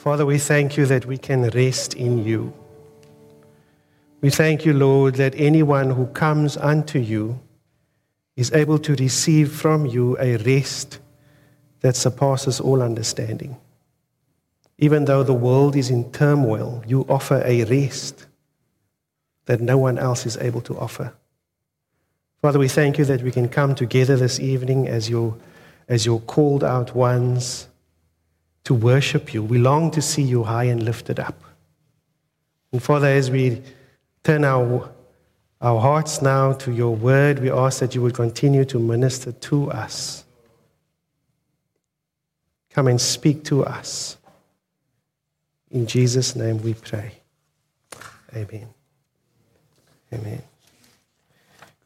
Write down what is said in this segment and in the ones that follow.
Father, we thank you that we can rest in you. We thank you, Lord, that anyone who comes unto you is able to receive from you a rest that surpasses all understanding. Even though the world is in turmoil, you offer a rest that no one else is able to offer. Father, we thank you that we can come together this evening as your, as your called out ones to worship you. We long to see you high and lifted up. And Father, as we turn our, our hearts now to your word, we ask that you would continue to minister to us. Come and speak to us. In Jesus' name we pray. Amen. Amen.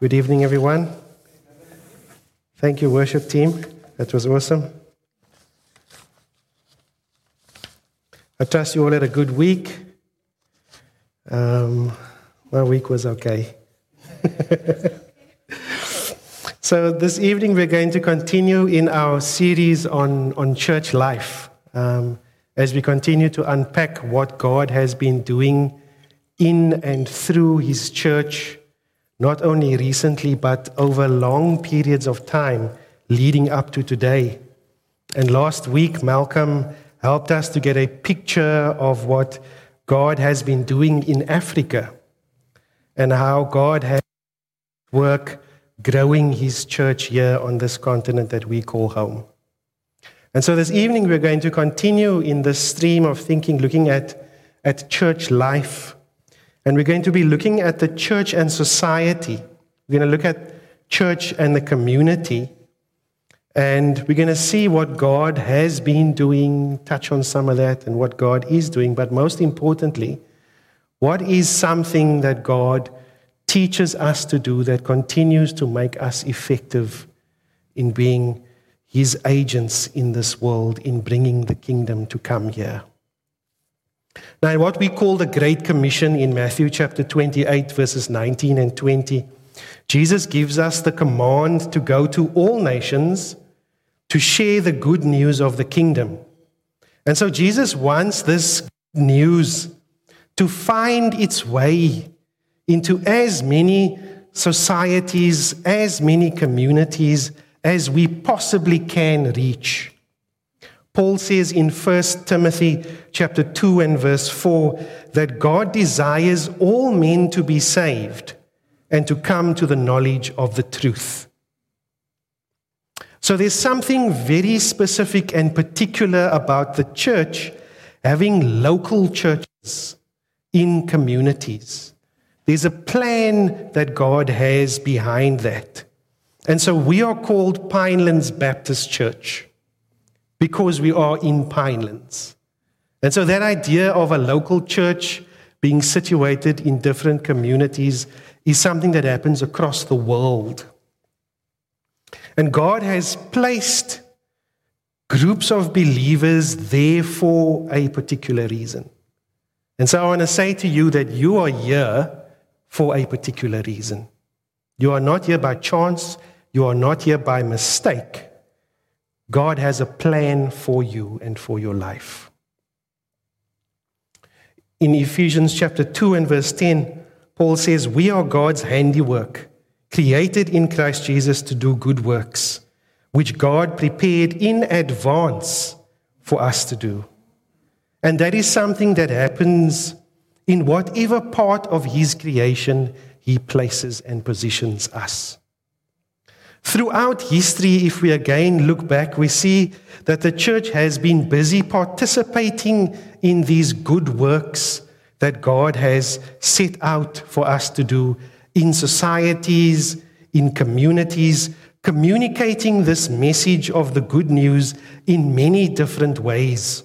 Good evening, everyone. Thank you, worship team. That was awesome. I trust you all had a good week. Um, my week was okay. so, this evening we're going to continue in our series on, on church life um, as we continue to unpack what God has been doing in and through His church not only recently, but over long periods of time leading up to today. And last week, Malcolm helped us to get a picture of what God has been doing in Africa and how God has work growing his church here on this continent that we call home. And so this evening we're going to continue in the stream of thinking, looking at, at church life and we're going to be looking at the church and society. We're going to look at church and the community. And we're going to see what God has been doing, touch on some of that, and what God is doing. But most importantly, what is something that God teaches us to do that continues to make us effective in being His agents in this world, in bringing the kingdom to come here? Now, in what we call the Great Commission in Matthew chapter 28, verses 19 and 20, Jesus gives us the command to go to all nations to share the good news of the kingdom. And so Jesus wants this news to find its way into as many societies, as many communities as we possibly can reach. Paul says in 1 Timothy chapter 2 and verse 4 that God desires all men to be saved and to come to the knowledge of the truth. So there's something very specific and particular about the church having local churches in communities. There's a plan that God has behind that. And so we are called Pinelands Baptist Church because we are in Pinelands. And so that idea of a local church being situated in different communities is something that happens across the world. And God has placed groups of believers there for a particular reason. And so I want to say to you that you are here for a particular reason. You are not here by chance, you are not here by mistake. God has a plan for you and for your life. In Ephesians chapter 2 and verse 10, Paul says, We are God's handiwork, created in Christ Jesus to do good works, which God prepared in advance for us to do. And that is something that happens in whatever part of His creation He places and positions us. Throughout history, if we again look back, we see that the church has been busy participating in these good works that God has set out for us to do in societies, in communities, communicating this message of the good news in many different ways.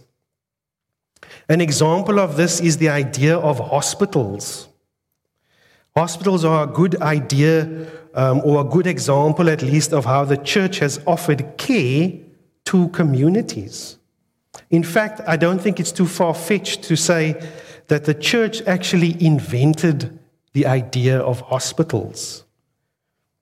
An example of this is the idea of hospitals. Hospitals are a good idea um, or a good example, at least, of how the church has offered care to communities. In fact, I don't think it's too far fetched to say that the church actually invented the idea of hospitals.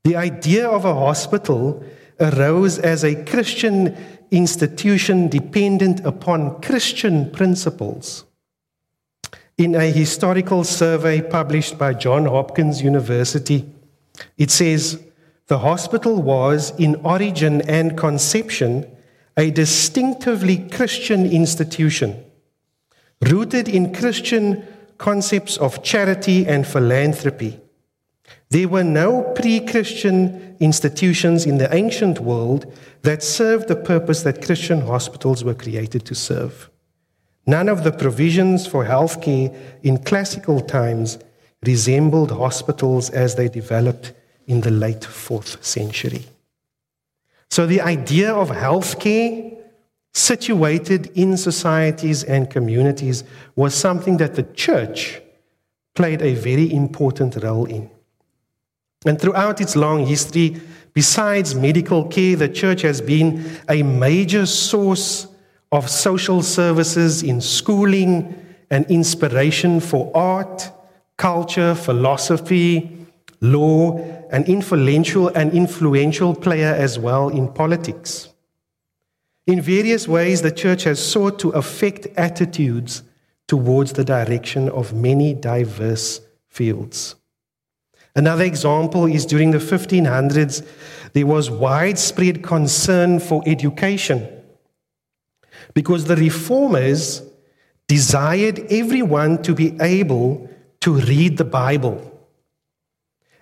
The idea of a hospital arose as a Christian institution dependent upon Christian principles. In a historical survey published by Johns Hopkins University, it says the hospital was, in origin and conception, a distinctively Christian institution, rooted in Christian concepts of charity and philanthropy. There were no pre Christian institutions in the ancient world that served the purpose that Christian hospitals were created to serve. None of the provisions for healthcare in classical times resembled hospitals as they developed in the late fourth century. So, the idea of healthcare situated in societies and communities was something that the church played a very important role in. And throughout its long history, besides medical care, the church has been a major source of social services in schooling and inspiration for art, culture, philosophy, law, an influential and influential player as well in politics. In various ways, the church has sought to affect attitudes towards the direction of many diverse fields. Another example is during the 1500s, there was widespread concern for education because the reformers desired everyone to be able to read the Bible.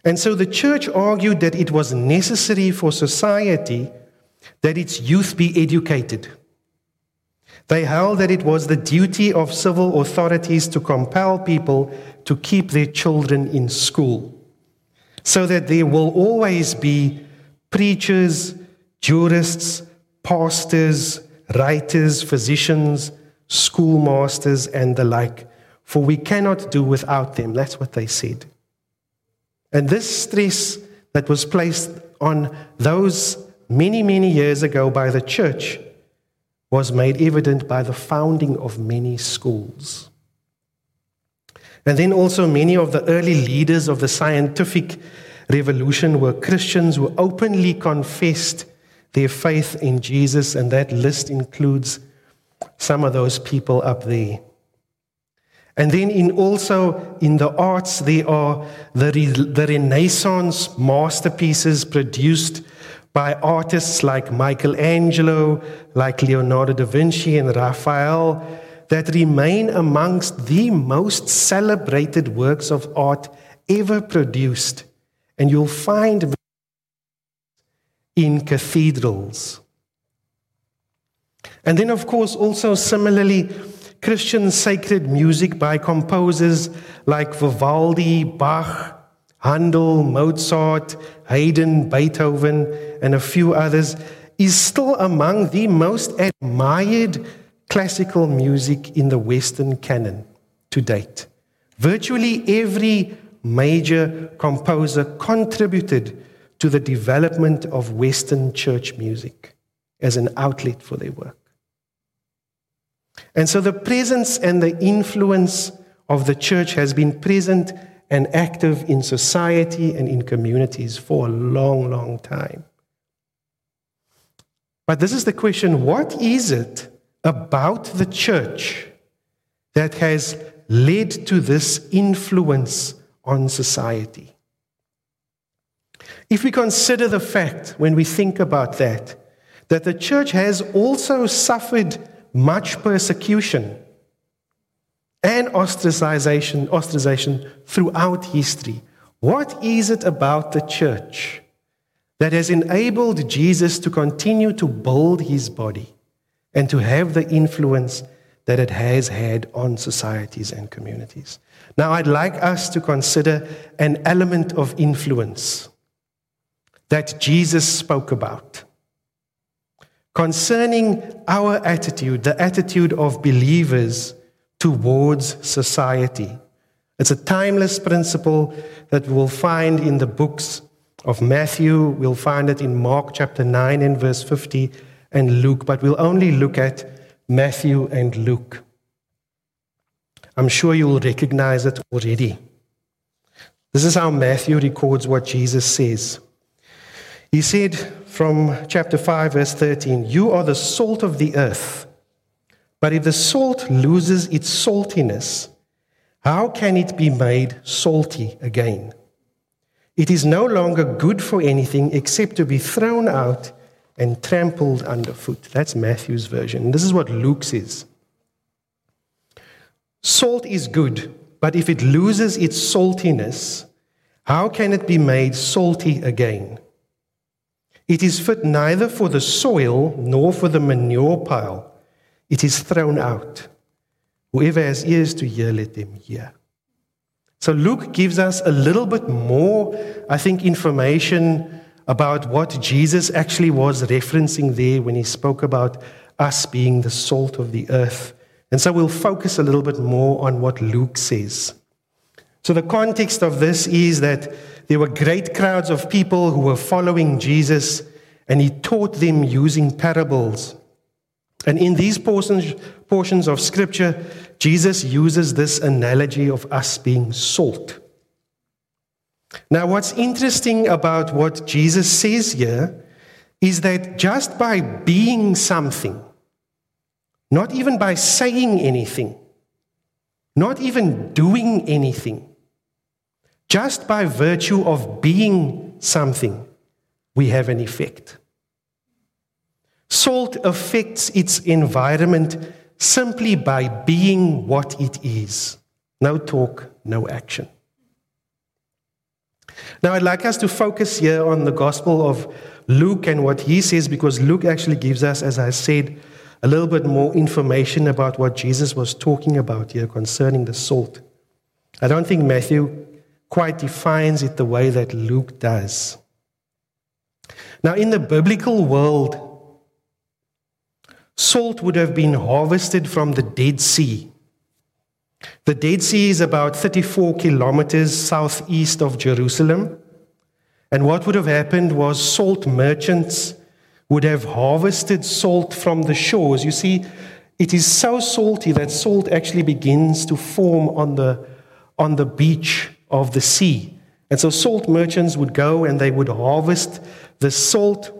And so the church argued that it was necessary for society that its youth be educated. They held that it was the duty of civil authorities to compel people to keep their children in school, so that there will always be preachers, jurists, pastors, writers, physicians, schoolmasters, and the like, for we cannot do without them. That's what they said. And this stress that was placed on those many, many years ago by the church was made evident by the founding of many schools. And then also, many of the early leaders of the scientific revolution were Christians who openly confessed their faith in Jesus, and that list includes some of those people up there. And then in also in the arts, there are the, the Renaissance masterpieces produced by artists like Michelangelo, like Leonardo da Vinci and Raphael, that remain amongst the most celebrated works of art ever produced. And you'll find in cathedrals. And then, of course, also similarly, Christian sacred music by composers like Vivaldi, Bach, Handel, Mozart, Haydn, Beethoven, and a few others is still among the most admired classical music in the Western canon to date. Virtually every major composer contributed to the development of Western church music as an outlet for their work. And so the presence and the influence of the church has been present and active in society and in communities for a long, long time. But this is the question what is it about the church that has led to this influence on society? If we consider the fact, when we think about that, that the church has also suffered much persecution and ostracization, ostracization throughout history, what is it about the church that has enabled Jesus to continue to build his body and to have the influence that it has had on societies and communities? Now, I'd like us to consider an element of influence that Jesus spoke about. Concerning our attitude, the attitude of believers towards society. It's a timeless principle that we'll find in the books of Matthew, we'll find it in Mark chapter 9 and verse 50, and Luke, but we'll only look at Matthew and Luke. I'm sure you'll recognize it already. This is how Matthew records what Jesus says. He said from chapter 5, verse 13, You are the salt of the earth. But if the salt loses its saltiness, how can it be made salty again? It is no longer good for anything except to be thrown out and trampled underfoot. That's Matthew's version. This is what Luke says. Salt is good, but if it loses its saltiness, how can it be made salty again? It is fit neither for the soil nor for the manure pile. It is thrown out. Whoever has ears to hear, let them hear. So Luke gives us a little bit more, I think, information about what Jesus actually was referencing there when he spoke about us being the salt of the earth. And so we'll focus a little bit more on what Luke says. So the context of this is that there were great crowds of people who were following Jesus, and he taught them using parables. And in these portions, portions of scripture, Jesus uses this analogy of us being salt. Now, what's interesting about what Jesus says here is that just by being something, not even by saying anything, not even doing anything, just by virtue of being something, we have an effect. Salt affects its environment simply by being what it is. No talk, no action. Now, I'd like us to focus here on the Gospel of Luke and what he says, because Luke actually gives us, as I said, a little bit more information about what Jesus was talking about here concerning the salt. I don't think Matthew quite defines it the way that Luke does. Now, in the biblical world, salt would have been harvested from the Dead Sea. The Dead Sea is about 34 kilometers southeast of Jerusalem. And what would have happened was salt merchants would have harvested salt from the shores. You see, it is so salty that salt actually begins to form on the, on the beach of the sea. And so salt merchants would go and they would harvest the salt,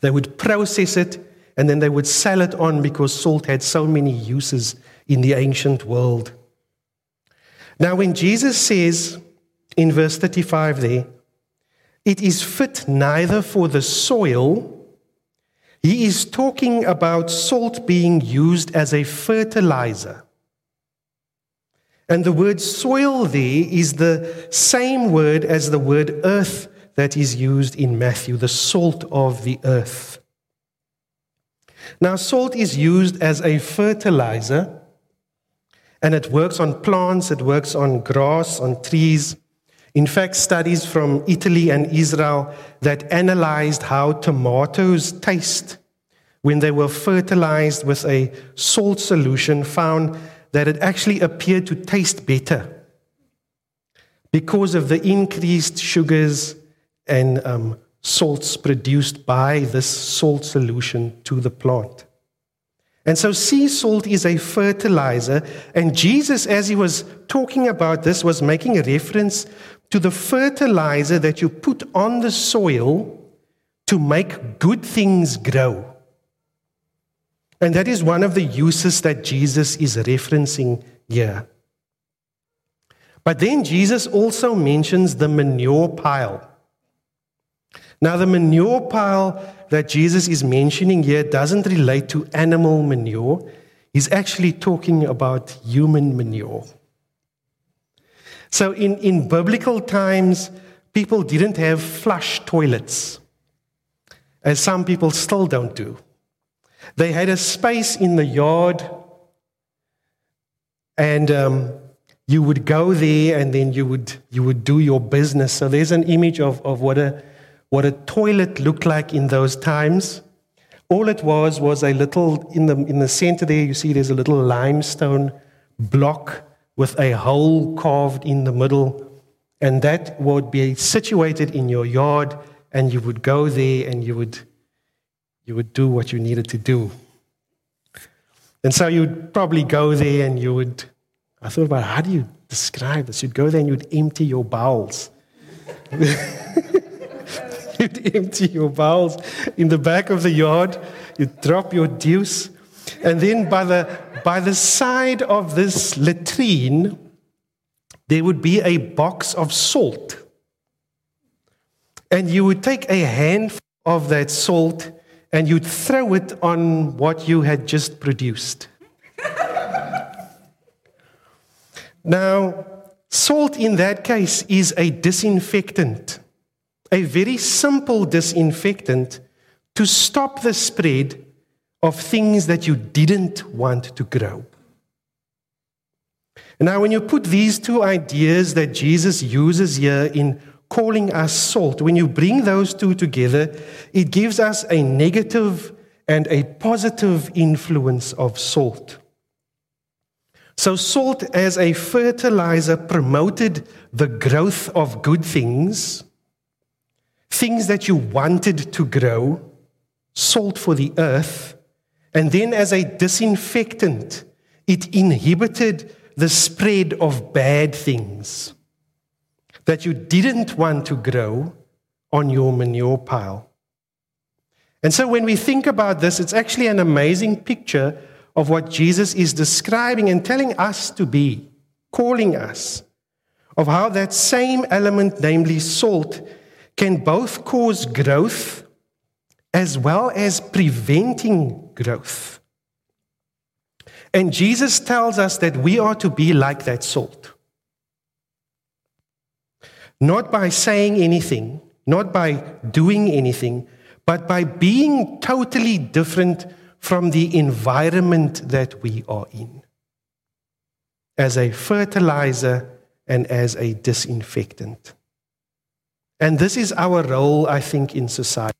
they would process it, and then they would sell it on because salt had so many uses in the ancient world. Now, when Jesus says in verse 35 there, it is fit neither for the soil, he is talking about salt being used as a fertilizer. And the word soil there is the same word as the word earth that is used in Matthew, the salt of the earth. Now, salt is used as a fertilizer, and it works on plants, it works on grass, on trees. In fact, studies from Italy and Israel that analyzed how tomatoes taste when they were fertilized with a salt solution found that it actually appeared to taste better because of the increased sugars and um, salts produced by this salt solution to the plant. And so, sea salt is a fertilizer. And Jesus, as he was talking about this, was making a reference to the fertilizer that you put on the soil to make good things grow. And that is one of the uses that Jesus is referencing here. But then Jesus also mentions the manure pile. Now, the manure pile that Jesus is mentioning here doesn't relate to animal manure. He's actually talking about human manure. So, in, in biblical times, people didn't have flush toilets, as some people still don't do. They had a space in the yard, and um, you would go there and then you would, you would do your business. So there's an image of, of what, a, what a toilet looked like in those times. All it was was a little, in the, in the center there, you see there's a little limestone block with a hole carved in the middle. And that would be situated in your yard, and you would go there and you would you would do what you needed to do. And so you'd probably go there and you would, I thought about how do you describe this? You'd go there and you'd empty your bowels. You'd empty your bowels in the back of the yard, you'd drop your deuce, and then by the, by the side of this latrine, there would be a box of salt. And you would take a handful of that salt and you'd throw it on what you had just produced. now, salt in that case is a disinfectant, a very simple disinfectant to stop the spread of things that you didn't want to grow. Now, when you put these two ideas that Jesus uses here in calling us salt, when you bring those two together, it gives us a negative and a positive influence of salt. So, salt as a fertilizer promoted the growth of good things, things that you wanted to grow, salt for the earth, and then as a disinfectant, it inhibited the spread of bad things that you didn't want to grow on your manure pile. And so when we think about this, it's actually an amazing picture of what Jesus is describing and telling us to be, calling us, of how that same element, namely salt, can both cause growth as well as preventing growth. And Jesus tells us that we are to be like that salt. Not by saying anything, not by doing anything, but by being totally different from the environment that we are in. As a fertilizer and as a disinfectant. And this is our role, I think, in society.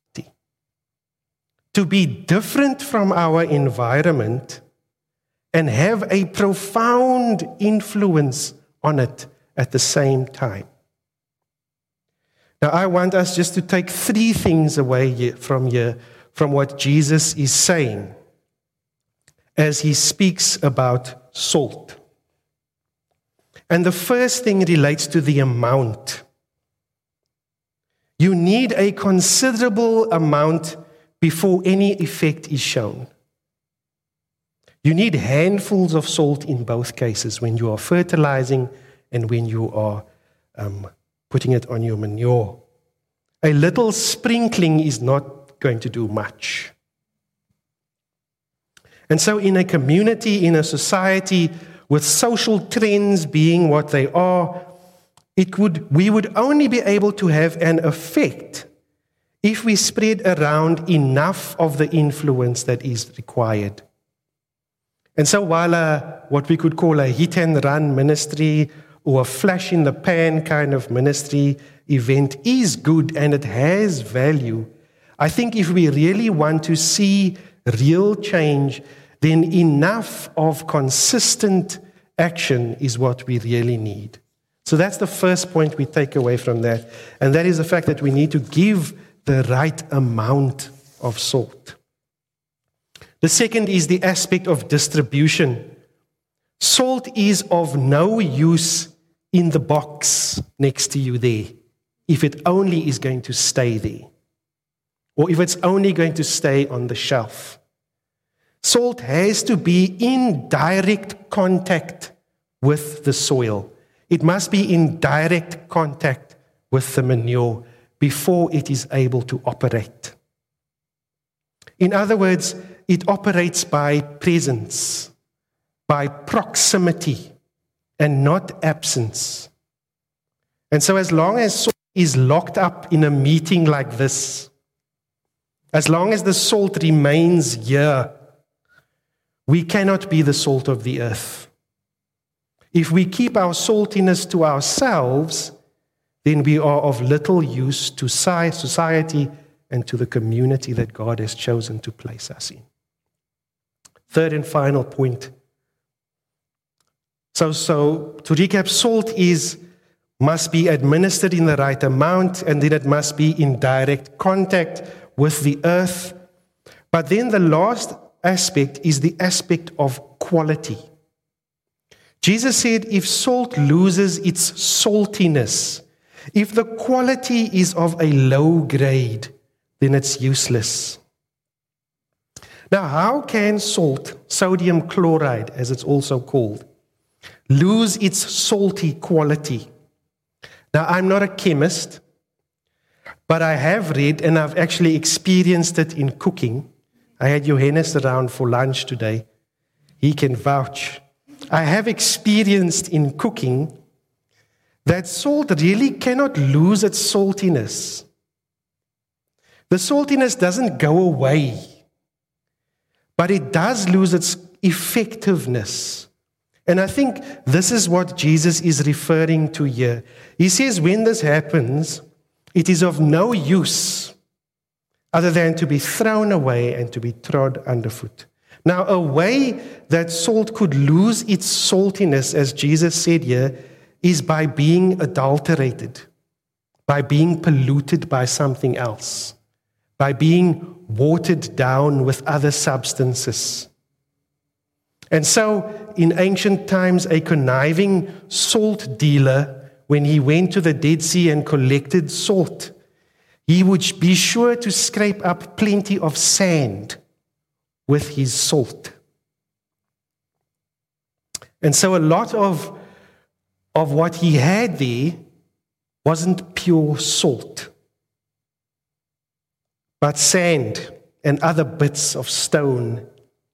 To be different from our environment and have a profound influence on it at the same time. Now, I want us just to take three things away from here, from what Jesus is saying as he speaks about salt. And the first thing relates to the amount. Need a considerable amount before any effect is shown. You need handfuls of salt in both cases when you are fertilizing and when you are um, putting it on your manure. A little sprinkling is not going to do much. And so, in a community, in a society, with social trends being what they are, it would, we would only be able to have an effect if we spread around enough of the influence that is required. And so, while a, what we could call a hit and run ministry or a flash in the pan kind of ministry event is good and it has value, I think if we really want to see real change, then enough of consistent action is what we really need. So that's the first point we take away from that. And that is the fact that we need to give the right amount of salt. The second is the aspect of distribution. Salt is of no use in the box next to you there if it only is going to stay there, or if it's only going to stay on the shelf. Salt has to be in direct contact with the soil. It must be in direct contact with the manure before it is able to operate. In other words, it operates by presence, by proximity, and not absence. And so, as long as salt is locked up in a meeting like this, as long as the salt remains here, we cannot be the salt of the earth. If we keep our saltiness to ourselves, then we are of little use to society and to the community that God has chosen to place us in. Third and final point. So, so to recap, salt is must be administered in the right amount, and then it must be in direct contact with the earth. But then the last aspect is the aspect of quality. Jesus said if salt loses its saltiness, If the quality is of a low grade, then it's useless. Now, how can salt, sodium chloride as it's also called, lose its salty quality? Now, I'm not a chemist, but I have read and I've actually experienced it in cooking. I had Johannes around for lunch today. He can vouch. I have experienced in cooking that salt really cannot lose its saltiness. The saltiness doesn't go away, but it does lose its effectiveness. And I think this is what Jesus is referring to here. He says, when this happens, it is of no use other than to be thrown away and to be trod underfoot. Now, a way that salt could lose its saltiness, as Jesus said here, is by being adulterated, by being polluted by something else, by being watered down with other substances. And so, in ancient times, a conniving salt dealer, when he went to the Dead Sea and collected salt, he would be sure to scrape up plenty of sand with his salt. And so, a lot of, of what he had there wasn't pure salt, but sand and other bits of stone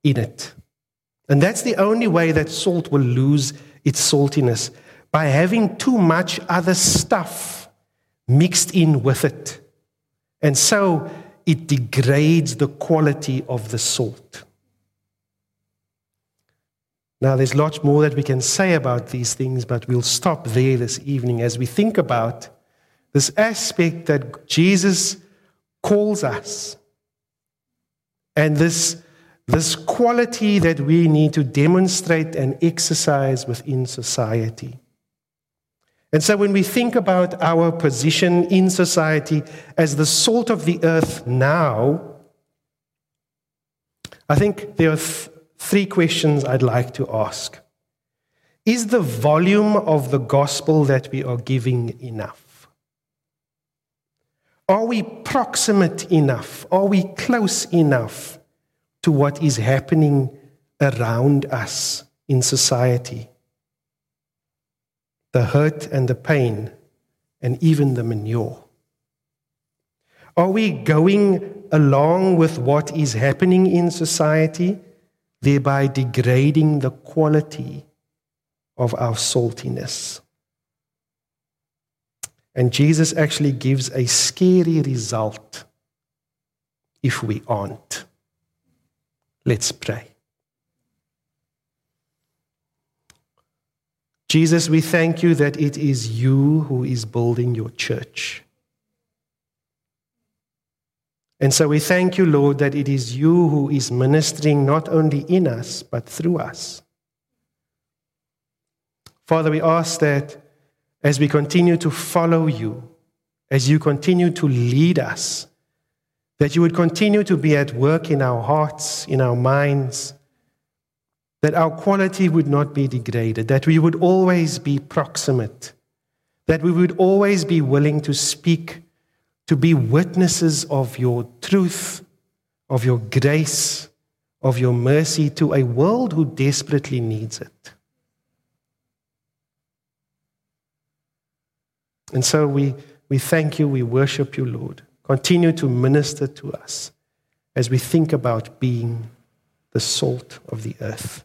in it. And that's the only way that salt will lose its saltiness by having too much other stuff mixed in with it. And so it degrades the quality of the salt. Now, there's lots more that we can say about these things, but we'll stop there this evening as we think about this aspect that Jesus calls us and this this quality that we need to demonstrate and exercise within society. And so, when we think about our position in society as the salt of the earth now, I think there are th- three questions I'd like to ask. Is the volume of the gospel that we are giving enough? Are we proximate enough? Are we close enough to what is happening around us in society. The hurt and the pain, and even the manure. Are we going along with what is happening in society, thereby degrading the quality of our saltiness? And Jesus actually gives a scary result if we aren't. Let's pray. Jesus, we thank you that it is you who is building your church. And so we thank you, Lord, that it is you who is ministering not only in us, but through us. Father, we ask that as we continue to follow you, as you continue to lead us, that you would continue to be at work in our hearts, in our minds, that our quality would not be degraded, that we would always be proximate, that we would always be willing to speak, to be witnesses of your truth, of your grace, of your mercy to a world who desperately needs it. And so we, we thank you, we worship you, Lord. Continue to minister to us as we think about being the salt of the earth.